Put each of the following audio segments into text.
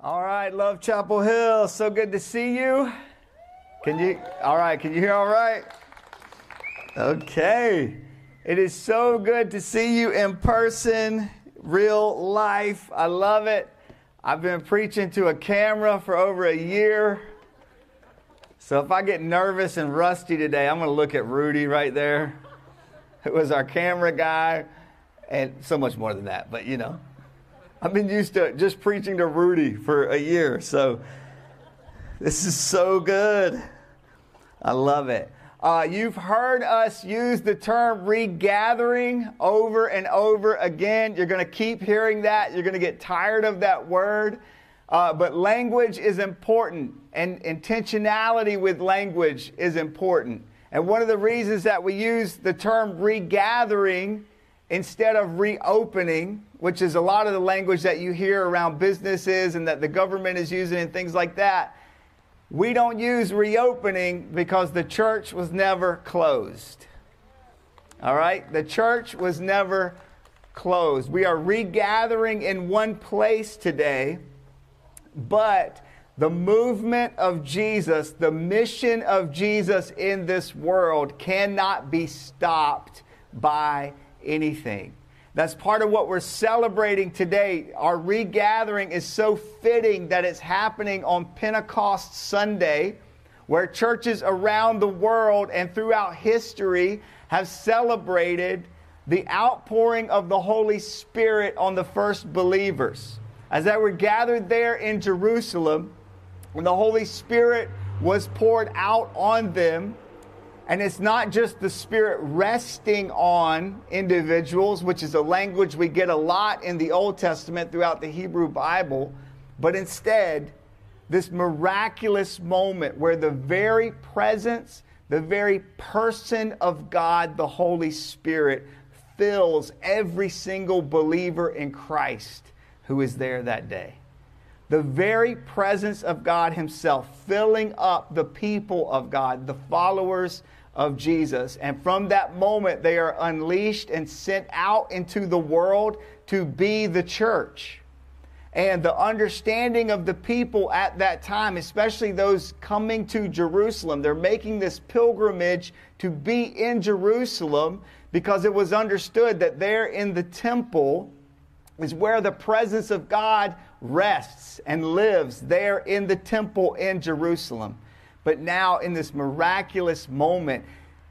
All right, Love Chapel Hill. So good to see you. Can you, all right, can you hear all right? Okay. It is so good to see you in person, real life. I love it. I've been preaching to a camera for over a year. So if I get nervous and rusty today, I'm going to look at Rudy right there, who was our camera guy, and so much more than that, but you know. I've been used to just preaching to Rudy for a year, so this is so good. I love it. Uh, you've heard us use the term regathering over and over again. You're going to keep hearing that. You're going to get tired of that word. Uh, but language is important, and intentionality with language is important. And one of the reasons that we use the term regathering instead of reopening, which is a lot of the language that you hear around businesses and that the government is using and things like that. We don't use reopening because the church was never closed. All right? The church was never closed. We are regathering in one place today, but the movement of Jesus, the mission of Jesus in this world cannot be stopped by anything. That's part of what we're celebrating today. Our regathering is so fitting that it's happening on Pentecost Sunday, where churches around the world and throughout history have celebrated the outpouring of the Holy Spirit on the first believers. As they were gathered there in Jerusalem, when the Holy Spirit was poured out on them, and it's not just the Spirit resting on individuals, which is a language we get a lot in the Old Testament throughout the Hebrew Bible, but instead, this miraculous moment where the very presence, the very person of God, the Holy Spirit, fills every single believer in Christ who is there that day. The very presence of God Himself filling up the people of God, the followers of Jesus. And from that moment, they are unleashed and sent out into the world to be the church. And the understanding of the people at that time, especially those coming to Jerusalem, they're making this pilgrimage to be in Jerusalem because it was understood that there in the temple is where the presence of God rests and lives, there in the temple in Jerusalem. But now, in this miraculous moment,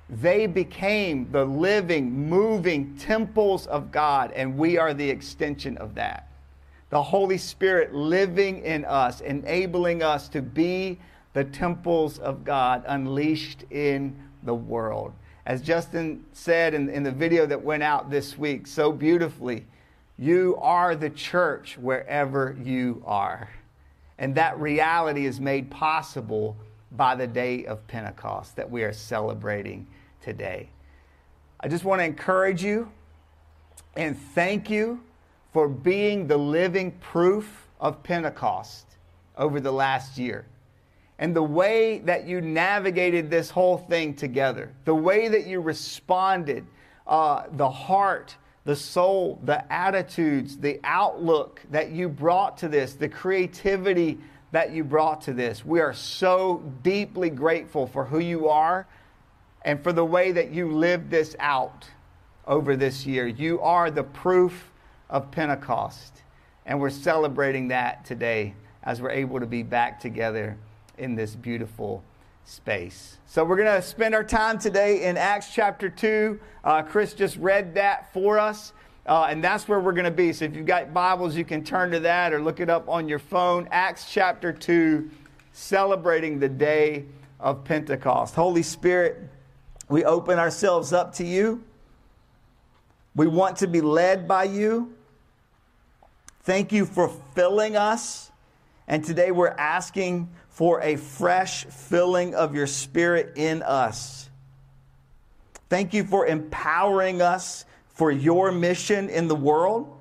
they became the living, moving temples of God, and we are the extension of that. The Holy Spirit living in us, enabling us to be the temples of God unleashed in the world. As Justin said in, in the video that went out this week so beautifully, you are the church wherever you are. And that reality is made possible by the day of Pentecost that we are celebrating today. I just want to encourage you and thank you for being the living proof of Pentecost over the last year. And the way that you navigated this whole thing together, the way that you responded, uh, the heart, the soul, the attitudes, the outlook that you brought to this, the creativity that you brought to this. We are so deeply grateful for who you are and for the way that you lived this out over this year. You are the proof of Pentecost. And we're celebrating that today as we're able to be back together in this beautiful space. So we're going to spend our time today in Acts chapter 2. Uh, Chris just read that for us. Uh, and that's where we're going to be. So if you've got Bibles, you can turn to that or look it up on your phone. Acts chapter 2, celebrating the day of Pentecost. Holy Spirit, we open ourselves up to you. We want to be led by you. Thank you for filling us. And today we're asking for a fresh filling of your spirit in us. Thank you for empowering us for your mission in the world.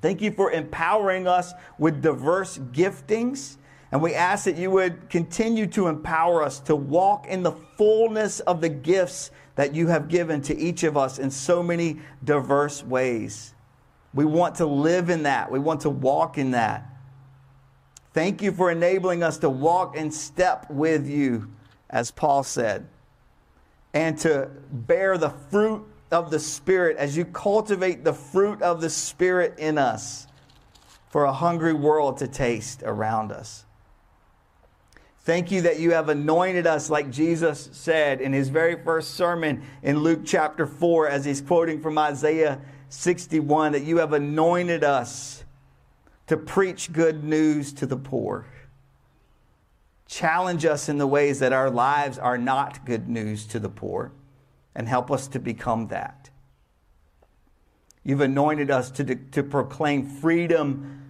Thank you for empowering us with diverse giftings. And we ask that you would continue to empower us to walk in the fullness of the gifts that you have given to each of us in so many diverse ways. We want to live in that, we want to walk in that. Thank you for enabling us to walk in step with you, as Paul said, and to bear the fruit of the Spirit as you cultivate the fruit of the Spirit in us for a hungry world to taste around us. Thank you that you have anointed us, like Jesus said in his very first sermon in Luke chapter 4, as he's quoting from Isaiah 61, that you have anointed us to preach good news to the poor. Challenge us in the ways that our lives are not good news to the poor and help us to become that. You've anointed us to, to proclaim freedom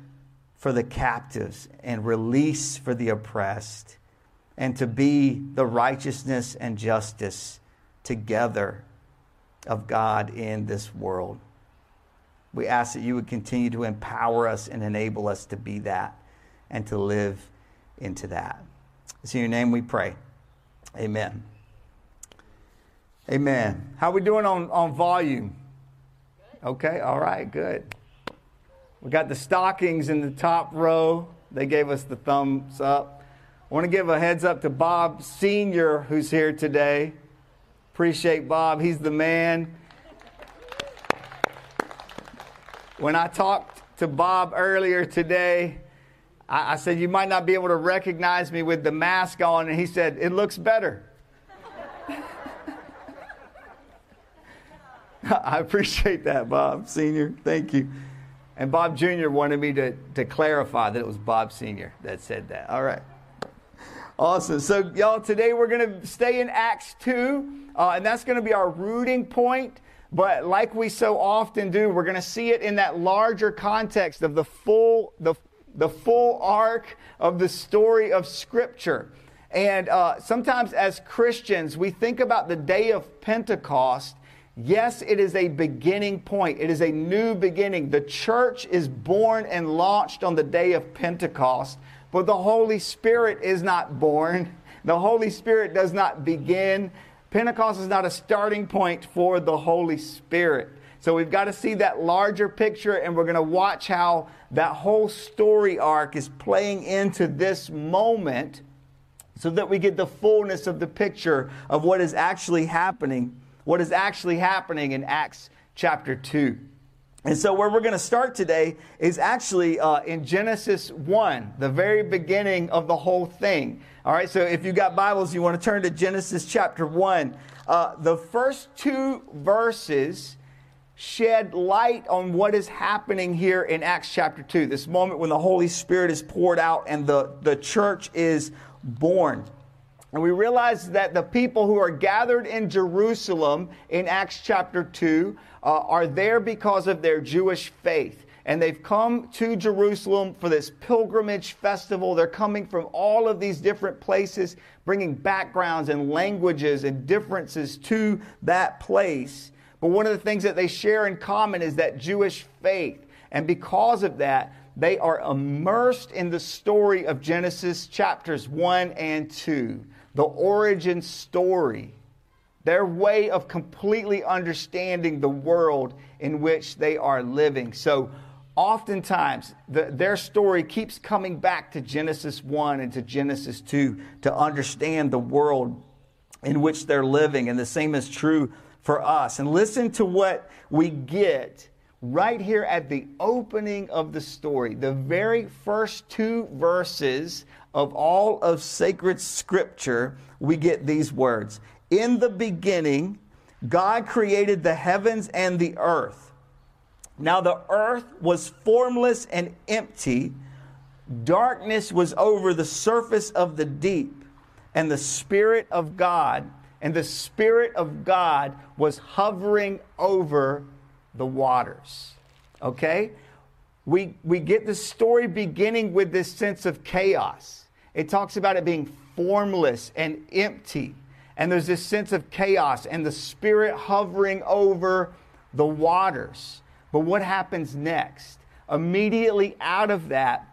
for the captives and release for the oppressed, and to be the righteousness and justice together of God in this world. We ask that you would continue to empower us and enable us to be that and to live into that. It's in your name we pray. Amen. Amen. How we doing on, on volume? Okay, all right, good. We got the stockings in the top row. They gave us the thumbs up. I want to give a heads up to Bob Sr., who's here today. Appreciate Bob. He's the man. When I talked to Bob earlier today, I, I said, You might not be able to recognize me with the mask on. And he said, It looks better. I appreciate that, Bob Sr. Thank you. And Bob Jr. wanted me to, to clarify that it was Bob Sr. that said that. All right. Awesome. So, y'all, today we're going to stay in Acts 2, uh, and that's going to be our rooting point. But like we so often do, we're going to see it in that larger context of the full, the, the full arc of the story of Scripture. And uh, sometimes as Christians, we think about the day of Pentecost Yes, it is a beginning point. It is a new beginning. The church is born and launched on the day of Pentecost, but the Holy Spirit is not born. The Holy Spirit does not begin. Pentecost is not a starting point for the Holy Spirit. So we've got to see that larger picture, and we're going to watch how that whole story arc is playing into this moment so that we get the fullness of the picture of what is actually happening what is actually happening in Acts chapter 2. And so, where we're going to start today is actually uh, in Genesis 1, the very beginning of the whole thing. All right, so if you've got Bibles, you want to turn to Genesis chapter 1. Uh, the first two verses shed light on what is happening here in Acts chapter 2, this moment when the Holy Spirit is poured out and the, the church is born. And we realize that the people who are gathered in Jerusalem in Acts chapter 2 uh, are there because of their Jewish faith. And they've come to Jerusalem for this pilgrimage festival. They're coming from all of these different places, bringing backgrounds and languages and differences to that place. But one of the things that they share in common is that Jewish faith. And because of that, they are immersed in the story of Genesis chapters 1 and 2 the origin story, their way of completely understanding the world in which they are living. So, oftentimes, the, their story keeps coming back to Genesis 1 and to Genesis 2 to understand the world in which they're living. And the same is true for us. And listen to what we get right here at the opening of the story. The very first two verses of all of sacred scripture, we get these words In the beginning, God created the heavens and the earth. Now the earth was formless and empty, darkness was over the surface of the deep, and the Spirit of God, and the Spirit of God was hovering over the waters. Okay? We, we get the story beginning with this sense of chaos. It talks about it being formless and empty. And there's this sense of chaos and the Spirit hovering over the waters. But what happens next? Immediately out of that,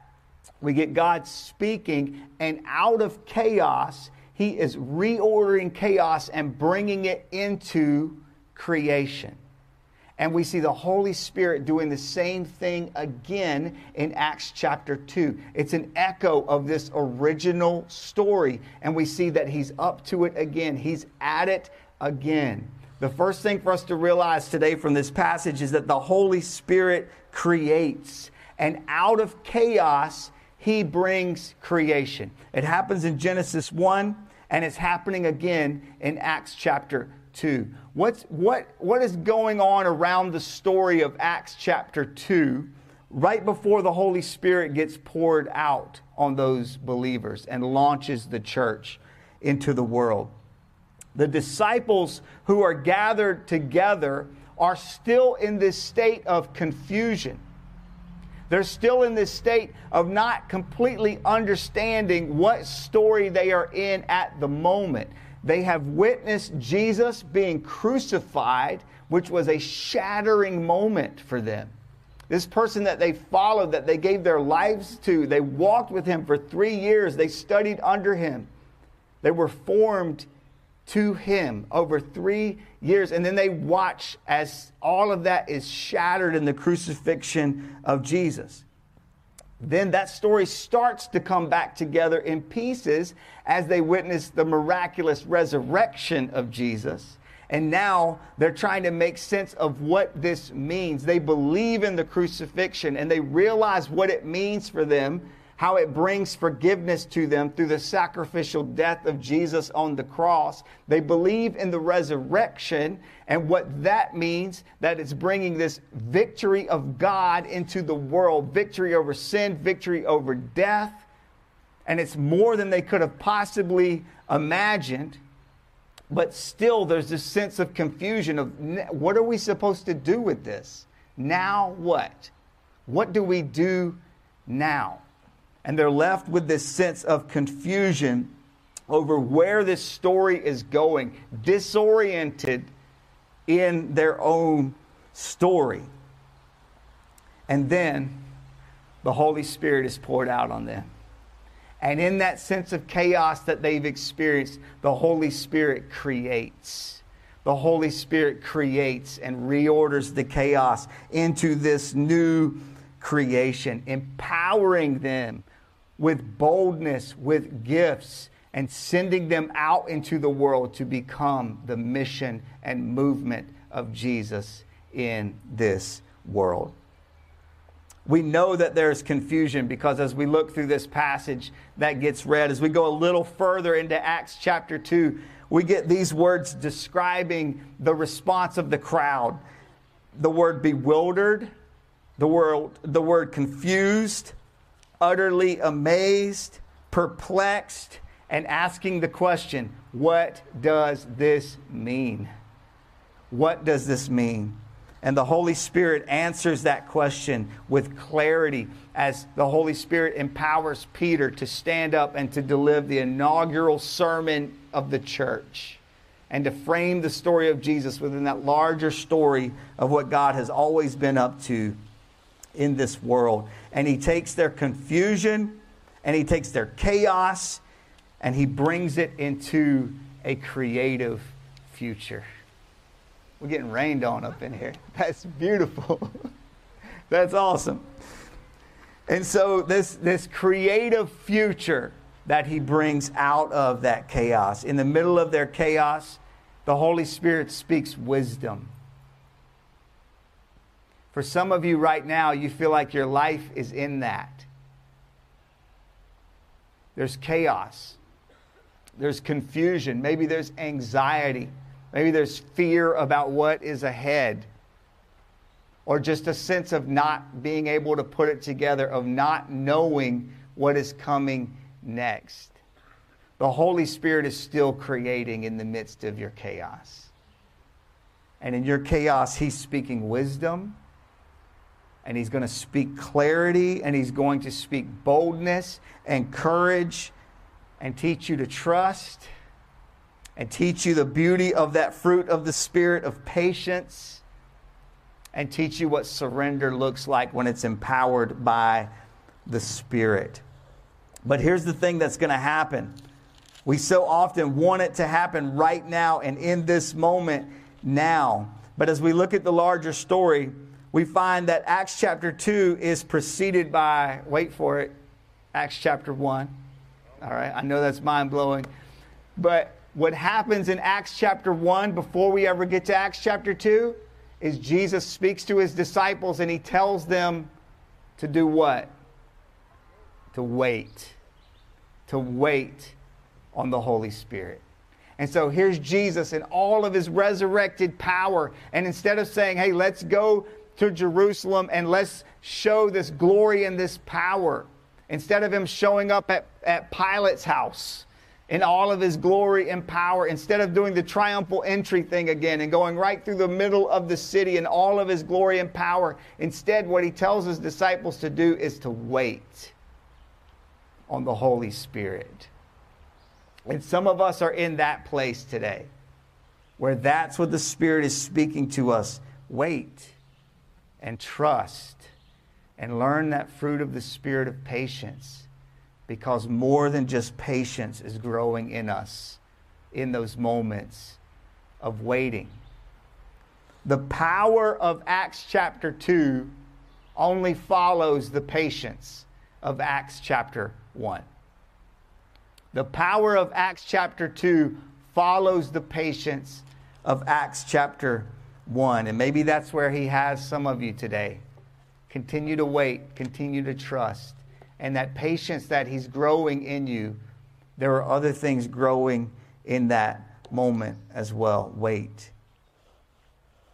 we get God speaking, and out of chaos, He is reordering chaos and bringing it into creation. And we see the Holy Spirit doing the same thing again in Acts chapter 2. It's an echo of this original story. And we see that he's up to it again. He's at it again. The first thing for us to realize today from this passage is that the Holy Spirit creates. And out of chaos, he brings creation. It happens in Genesis 1, and it's happening again in Acts chapter 2. What's, what, what is going on around the story of Acts chapter 2 right before the Holy Spirit gets poured out on those believers and launches the church into the world? The disciples who are gathered together are still in this state of confusion. They're still in this state of not completely understanding what story they are in at the moment. They have witnessed Jesus being crucified, which was a shattering moment for them. This person that they followed, that they gave their lives to, they walked with him for three years, they studied under him, they were formed to him over three years. And then they watch as all of that is shattered in the crucifixion of Jesus. Then that story starts to come back together in pieces as they witness the miraculous resurrection of Jesus. And now they're trying to make sense of what this means. They believe in the crucifixion and they realize what it means for them how it brings forgiveness to them through the sacrificial death of Jesus on the cross. They believe in the resurrection and what that means that it's bringing this victory of God into the world victory over sin, victory over death. And it's more than they could have possibly imagined. But still, there's this sense of confusion of what are we supposed to do with this? Now what? What do we do now? And they're left with this sense of confusion over where this story is going, disoriented in their own story. And then the Holy Spirit is poured out on them. And in that sense of chaos that they've experienced, the Holy Spirit creates. The Holy Spirit creates and reorders the chaos into this new creation, empowering them with boldness, with gifts, and sending them out into the world to become the mission and movement of Jesus in this world. We know that there's confusion because as we look through this passage that gets read, as we go a little further into Acts chapter 2, we get these words describing the response of the crowd the word bewildered, the word, the word confused, utterly amazed, perplexed, and asking the question what does this mean? What does this mean? And the Holy Spirit answers that question with clarity as the Holy Spirit empowers Peter to stand up and to deliver the inaugural sermon of the church and to frame the story of Jesus within that larger story of what God has always been up to in this world. And he takes their confusion and he takes their chaos and he brings it into a creative future. We're getting rained on up in here. That's beautiful. That's awesome. And so this this creative future that he brings out of that chaos. In the middle of their chaos, the Holy Spirit speaks wisdom for some of you right now, you feel like your life is in that. There's chaos, there's confusion, maybe there's anxiety, maybe there's fear about what is ahead, or just a sense of not being able to put it together, of not knowing what is coming next. The Holy Spirit is still creating in the midst of your chaos. And in your chaos, He's speaking wisdom and he's going to speak clarity and he's going to speak boldness and courage and teach you to trust and teach you the beauty of that fruit of the spirit of patience and teach you what surrender looks like when it's empowered by the spirit. But here's the thing that's going to happen. We so often want it to happen right now and in this moment now. But as we look at the larger story, we find that Acts chapter 2 is preceded by, wait for it, Acts chapter 1. All right, I know that's mind blowing. But what happens in Acts chapter 1 before we ever get to Acts chapter 2 is Jesus speaks to his disciples and he tells them to do what? To wait. To wait on the Holy Spirit. And so here's Jesus in all of his resurrected power. And instead of saying, hey, let's go to Jerusalem and let's show this glory and this power, instead of him showing up at, at Pilate's house in all of his glory and power, instead of doing the triumphal entry thing again and going right through the middle of the city in all of his glory and power, instead, what he tells his disciples to do is to wait on the Holy Spirit. And some of us are in that place today where that's what the Spirit is speaking to us. Wait and trust and learn that fruit of the Spirit of patience because more than just patience is growing in us in those moments of waiting. The power of Acts chapter 2 only follows the patience of Acts chapter 1. The power of Acts chapter 2 follows the patience of Acts chapter 1. And maybe that's where he has some of you today. Continue to wait, continue to trust. And that patience that he's growing in you, there are other things growing in that moment as well. Wait.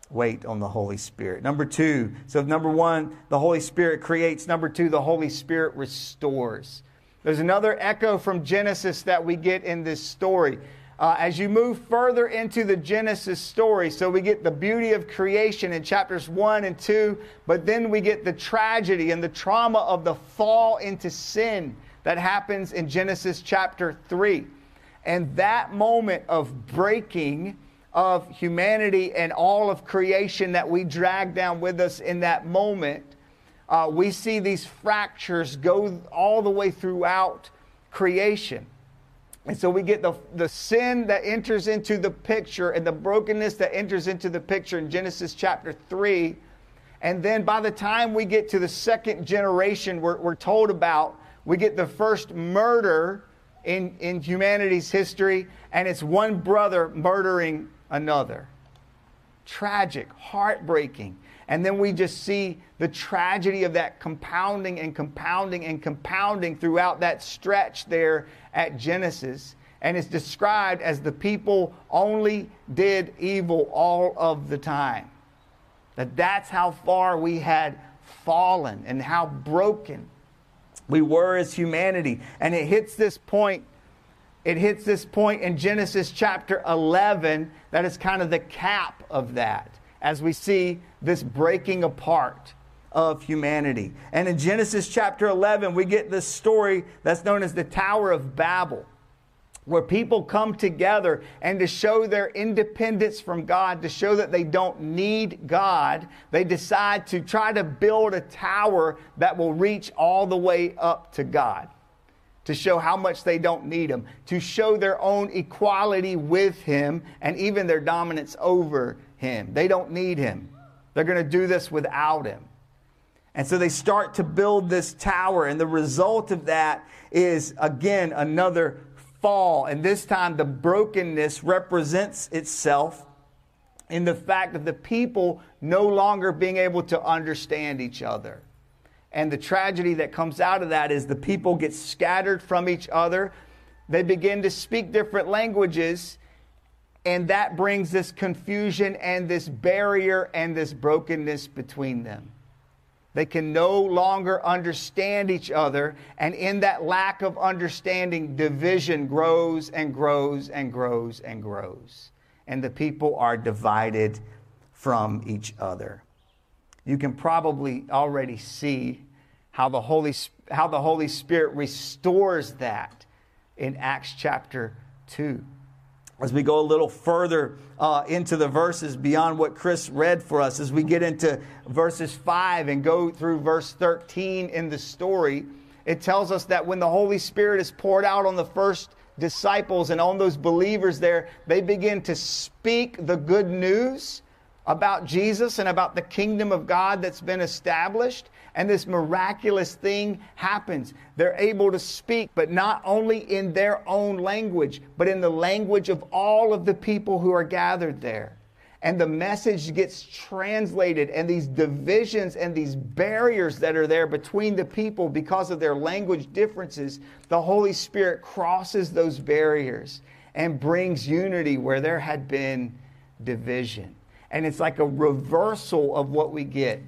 Wait on the Holy Spirit. Number two, so number one, the Holy Spirit creates. Number two, the Holy Spirit restores. There's another echo from Genesis that we get in this story. Uh, as you move further into the Genesis story, so we get the beauty of creation in chapters 1 and 2, but then we get the tragedy and the trauma of the fall into sin that happens in Genesis chapter 3. And that moment of breaking of humanity and all of creation that we drag down with us in that moment uh, we see these fractures go all the way throughout creation. And so we get the, the sin that enters into the picture and the brokenness that enters into the picture in Genesis chapter 3. And then by the time we get to the second generation we're, we're told about, we get the first murder in, in humanity's history, and it's one brother murdering another. Tragic, heartbreaking. And then we just see the tragedy of that compounding and compounding and compounding throughout that stretch there at Genesis. And it's described as the people only did evil all of the time. That that's how far we had fallen and how broken we were as humanity. And it hits this point it hits this point in Genesis chapter 11 that is kind of the cap of that as we see this breaking apart of humanity. And in Genesis chapter 11, we get this story that's known as the Tower of Babel, where people come together and to show their independence from God, to show that they don't need God, they decide to try to build a tower that will reach all the way up to God. To show how much they don't need him, to show their own equality with him and even their dominance over him. They don't need him. They're going to do this without him. And so they start to build this tower, and the result of that is, again, another fall. And this time, the brokenness represents itself in the fact of the people no longer being able to understand each other. And the tragedy that comes out of that is the people get scattered from each other. They begin to speak different languages, and that brings this confusion and this barrier and this brokenness between them. They can no longer understand each other. And in that lack of understanding, division grows and grows and grows and grows. And the people are divided from each other. You can probably already see how the Holy, how the Holy Spirit restores that in Acts chapter 2 as we go a little further uh, into the verses beyond what Chris read for us, as we get into verses 5 and go through verse 13 in the story, it tells us that when the Holy Spirit is poured out on the first disciples and on those believers there, they begin to speak the good news about Jesus and about the kingdom of God that's been established. And this miraculous thing happens. They're able to speak, but not only in their own language, but in the language of all of the people who are gathered there. And the message gets translated, and these divisions and these barriers that are there between the people because of their language differences, the Holy Spirit crosses those barriers and brings unity where there had been division. And it's like a reversal of what we get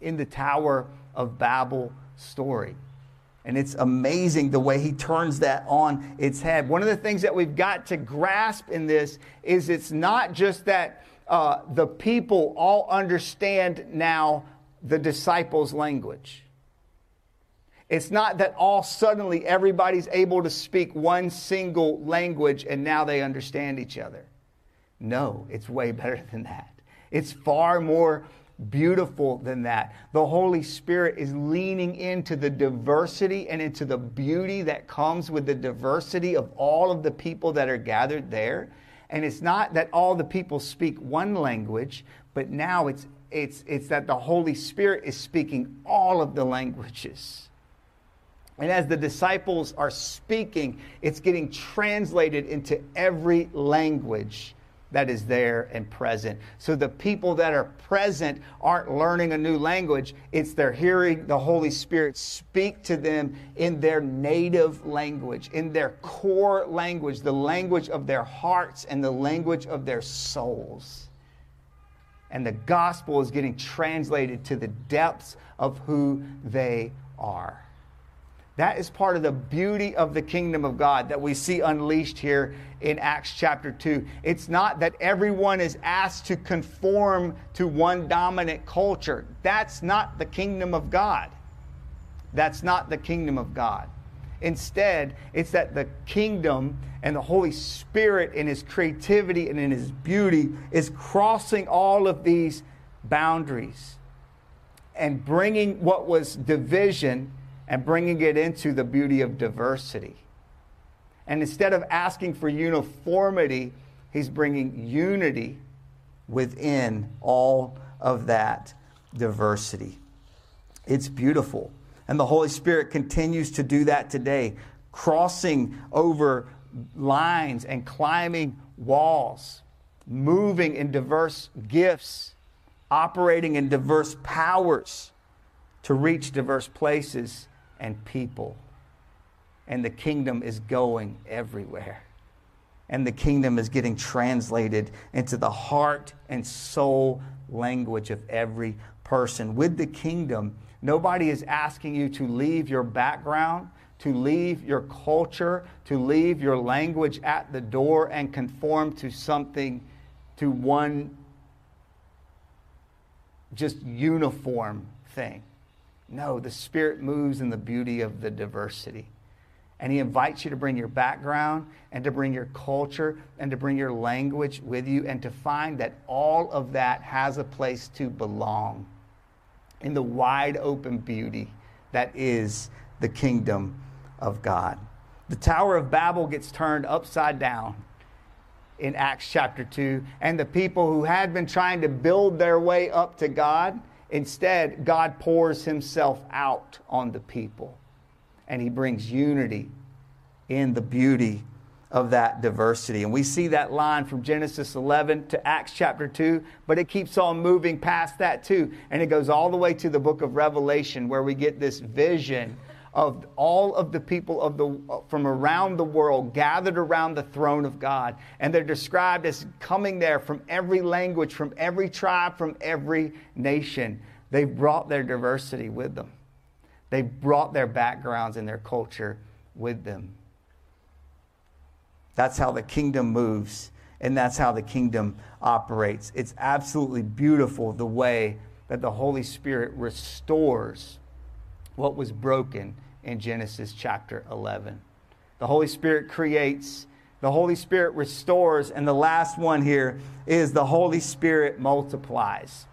in the Tower of Babel story. And it's amazing the way he turns that on its head. One of the things that we've got to grasp in this is it's not just that uh, the people all understand now the disciples' language. It's not that all suddenly everybody's able to speak one single language and now they understand each other. No, it's way better than that. It's far more beautiful than that. The Holy Spirit is leaning into the diversity and into the beauty that comes with the diversity of all of the people that are gathered there. And it's not that all the people speak one language, but now it's, it's, it's that the Holy Spirit is speaking all of the languages. And as the disciples are speaking, it's getting translated into every language that is there and present. So the people that are present aren't learning a new language, it's they're hearing the Holy Spirit speak to them in their native language, in their core language, the language of their hearts and the language of their souls. And the gospel is getting translated to the depths of who they are. That is part of the beauty of the kingdom of God that we see unleashed here in Acts chapter 2. It's not that everyone is asked to conform to one dominant culture. That's not the kingdom of God. That's not the kingdom of God. Instead, it's that the kingdom and the Holy Spirit in his creativity and in his beauty is crossing all of these boundaries and bringing what was division and bringing it into the beauty of diversity. And instead of asking for uniformity, he's bringing unity within all of that diversity. It's beautiful. And the Holy Spirit continues to do that today, crossing over lines and climbing walls, moving in diverse gifts, operating in diverse powers to reach diverse places and people. And the kingdom is going everywhere. And the kingdom is getting translated into the heart and soul language of every person. With the kingdom, nobody is asking you to leave your background, to leave your culture, to leave your language at the door and conform to something, to one just uniform thing. No, the Spirit moves in the beauty of the diversity. And He invites you to bring your background and to bring your culture and to bring your language with you and to find that all of that has a place to belong in the wide open beauty that is the kingdom of God. The Tower of Babel gets turned upside down in Acts chapter 2, and the people who had been trying to build their way up to God Instead, God pours himself out on the people and he brings unity in the beauty of that diversity. And we see that line from Genesis 11 to Acts chapter 2, but it keeps on moving past that too. And it goes all the way to the book of Revelation where we get this vision of all of the people of the, uh, from around the world gathered around the throne of God. And they're described as coming there from every language, from every tribe, from every nation. They've brought their diversity with them, they've brought their backgrounds and their culture with them. That's how the kingdom moves, and that's how the kingdom operates. It's absolutely beautiful the way that the Holy Spirit restores what was broken in Genesis chapter 11. The Holy Spirit creates, the Holy Spirit restores, and the last one here is the Holy Spirit multiplies.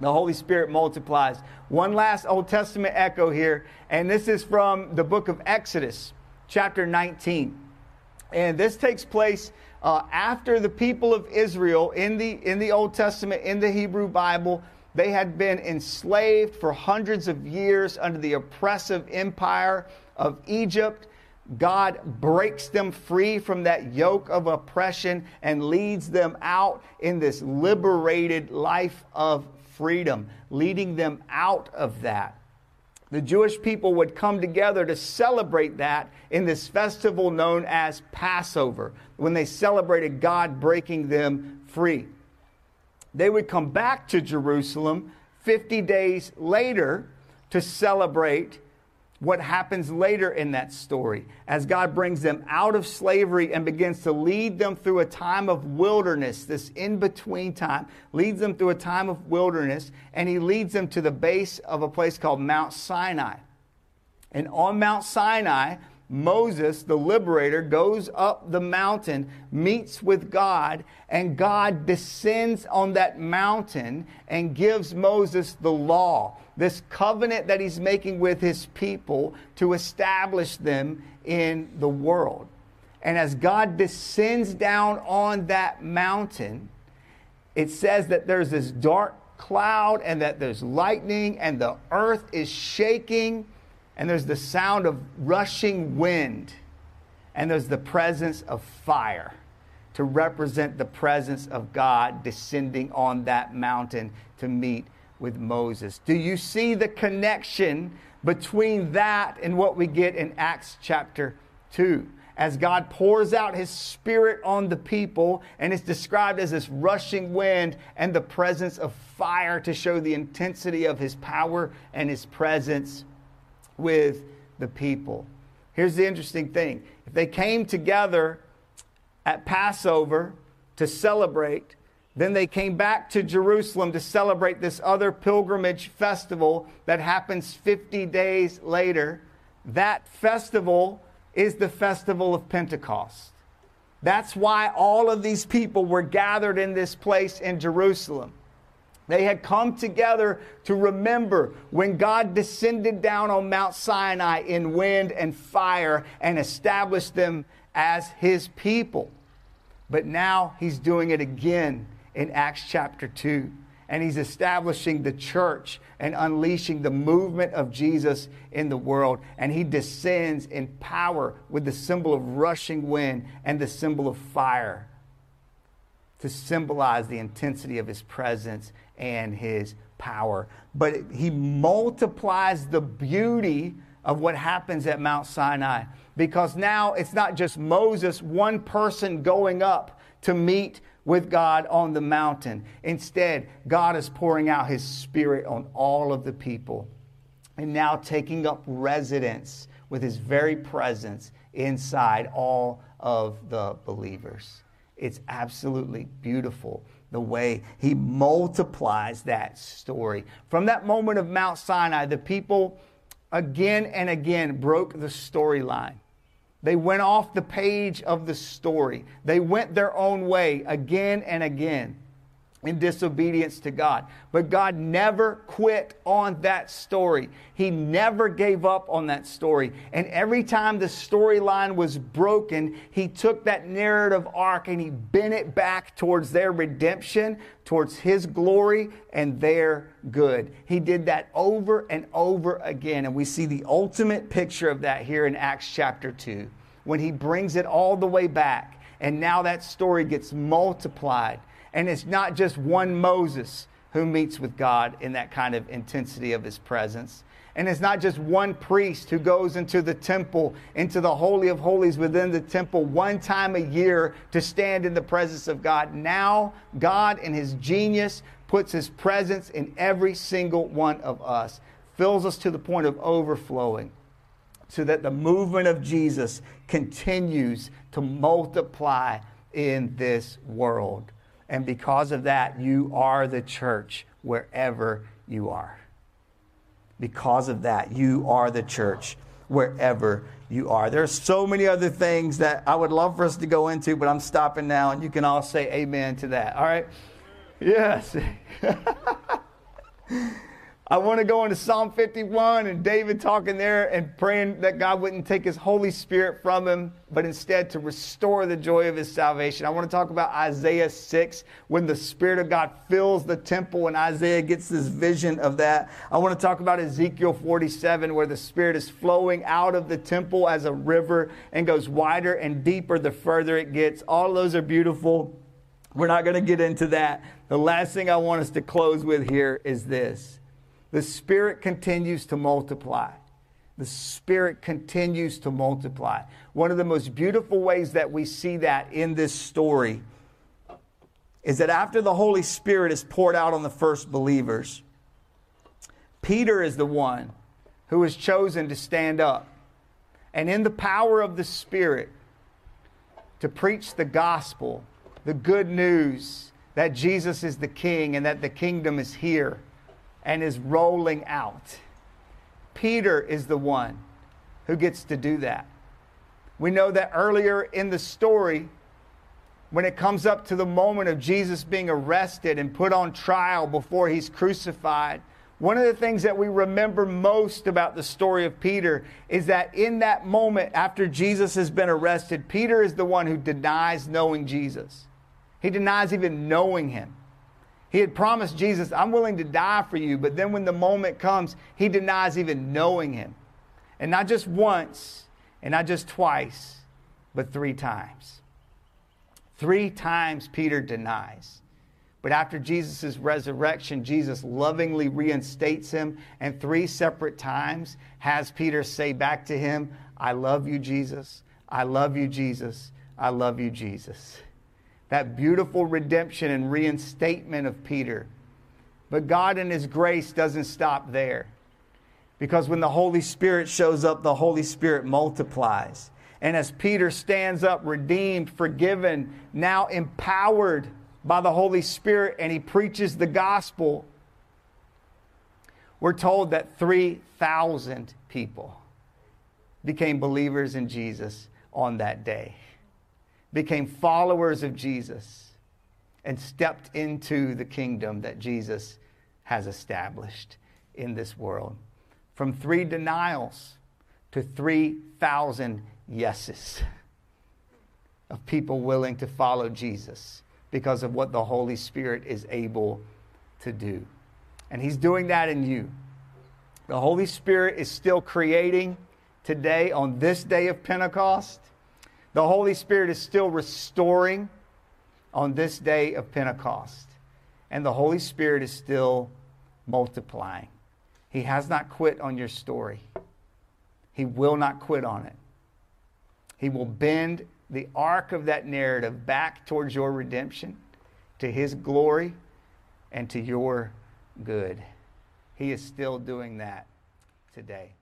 The Holy Spirit multiplies. One last Old Testament echo here, and this is from the book of Exodus, chapter 19. And this takes place uh, after the people of Israel in the, in the Old Testament, in the Hebrew Bible, they had been enslaved for hundreds of years under the oppressive empire of Egypt. God breaks them free from that yoke of oppression and leads them out in this liberated life of freedom, leading them out of that. The Jewish people would come together to celebrate that in this festival known as Passover, when they celebrated God breaking them free. They would come back to Jerusalem 50 days later to celebrate what happens later in that story as God brings them out of slavery and begins to lead them through a time of wilderness, this in between time, leads them through a time of wilderness, and He leads them to the base of a place called Mount Sinai. And on Mount Sinai, Moses, the liberator, goes up the mountain, meets with God, and God descends on that mountain and gives Moses the law, this covenant that he's making with his people to establish them in the world. And as God descends down on that mountain, it says that there's this dark cloud and that there's lightning and the earth is shaking and there's the sound of rushing wind, and there's the presence of fire to represent the presence of God descending on that mountain to meet with Moses. Do you see the connection between that and what we get in Acts chapter 2? As God pours out his spirit on the people, and it's described as this rushing wind and the presence of fire to show the intensity of his power and his presence with the people. Here's the interesting thing if they came together at Passover to celebrate, then they came back to Jerusalem to celebrate this other pilgrimage festival that happens 50 days later. That festival is the festival of Pentecost. That's why all of these people were gathered in this place in Jerusalem. They had come together to remember when God descended down on Mount Sinai in wind and fire and established them as his people. But now he's doing it again in Acts chapter 2. And he's establishing the church and unleashing the movement of Jesus in the world. And he descends in power with the symbol of rushing wind and the symbol of fire to symbolize the intensity of his presence and his power. But he multiplies the beauty of what happens at Mount Sinai because now it's not just Moses, one person going up to meet with God on the mountain. Instead, God is pouring out his spirit on all of the people and now taking up residence with his very presence inside all of the believers. It's absolutely beautiful the way he multiplies that story. From that moment of Mount Sinai, the people again and again broke the storyline. They went off the page of the story. They went their own way again and again in disobedience to God. But God never quit on that story. He never gave up on that story. And every time the storyline was broken, He took that narrative arc and He bent it back towards their redemption, towards His glory and their good. He did that over and over again. And we see the ultimate picture of that here in Acts chapter 2 when He brings it all the way back. And now that story gets multiplied and it's not just one Moses who meets with God in that kind of intensity of his presence. And it's not just one priest who goes into the temple, into the Holy of Holies within the temple one time a year to stand in the presence of God. Now, God, in his genius, puts his presence in every single one of us, fills us to the point of overflowing, so that the movement of Jesus continues to multiply in this world. And because of that, you are the church wherever you are. Because of that, you are the church wherever you are. There are so many other things that I would love for us to go into, but I'm stopping now, and you can all say amen to that. All right? Yes. I want to go into Psalm 51 and David talking there and praying that God wouldn't take his Holy Spirit from him, but instead to restore the joy of his salvation. I want to talk about Isaiah 6 when the Spirit of God fills the temple and Isaiah gets this vision of that. I want to talk about Ezekiel 47 where the Spirit is flowing out of the temple as a river and goes wider and deeper the further it gets. All those are beautiful. We're not going to get into that. The last thing I want us to close with here is this the Spirit continues to multiply. The Spirit continues to multiply. One of the most beautiful ways that we see that in this story is that after the Holy Spirit is poured out on the first believers, Peter is the one who is chosen to stand up and in the power of the Spirit to preach the gospel, the good news that Jesus is the King and that the kingdom is here and is rolling out. Peter is the one who gets to do that. We know that earlier in the story, when it comes up to the moment of Jesus being arrested and put on trial before he's crucified, one of the things that we remember most about the story of Peter is that in that moment after Jesus has been arrested, Peter is the one who denies knowing Jesus. He denies even knowing him. He had promised Jesus, I'm willing to die for you. But then when the moment comes, he denies even knowing him. And not just once, and not just twice, but three times. Three times Peter denies. But after Jesus' resurrection, Jesus lovingly reinstates him, and three separate times has Peter say back to him, I love you, Jesus. I love you, Jesus. I love you, Jesus that beautiful redemption and reinstatement of Peter. But God in His grace doesn't stop there. Because when the Holy Spirit shows up, the Holy Spirit multiplies. And as Peter stands up, redeemed, forgiven, now empowered by the Holy Spirit, and he preaches the gospel, we're told that 3,000 people became believers in Jesus on that day became followers of Jesus and stepped into the kingdom that Jesus has established in this world. From three denials to 3,000 yeses of people willing to follow Jesus because of what the Holy Spirit is able to do. And He's doing that in you. The Holy Spirit is still creating today on this day of Pentecost the Holy Spirit is still restoring on this day of Pentecost. And the Holy Spirit is still multiplying. He has not quit on your story. He will not quit on it. He will bend the arc of that narrative back towards your redemption, to His glory, and to your good. He is still doing that today.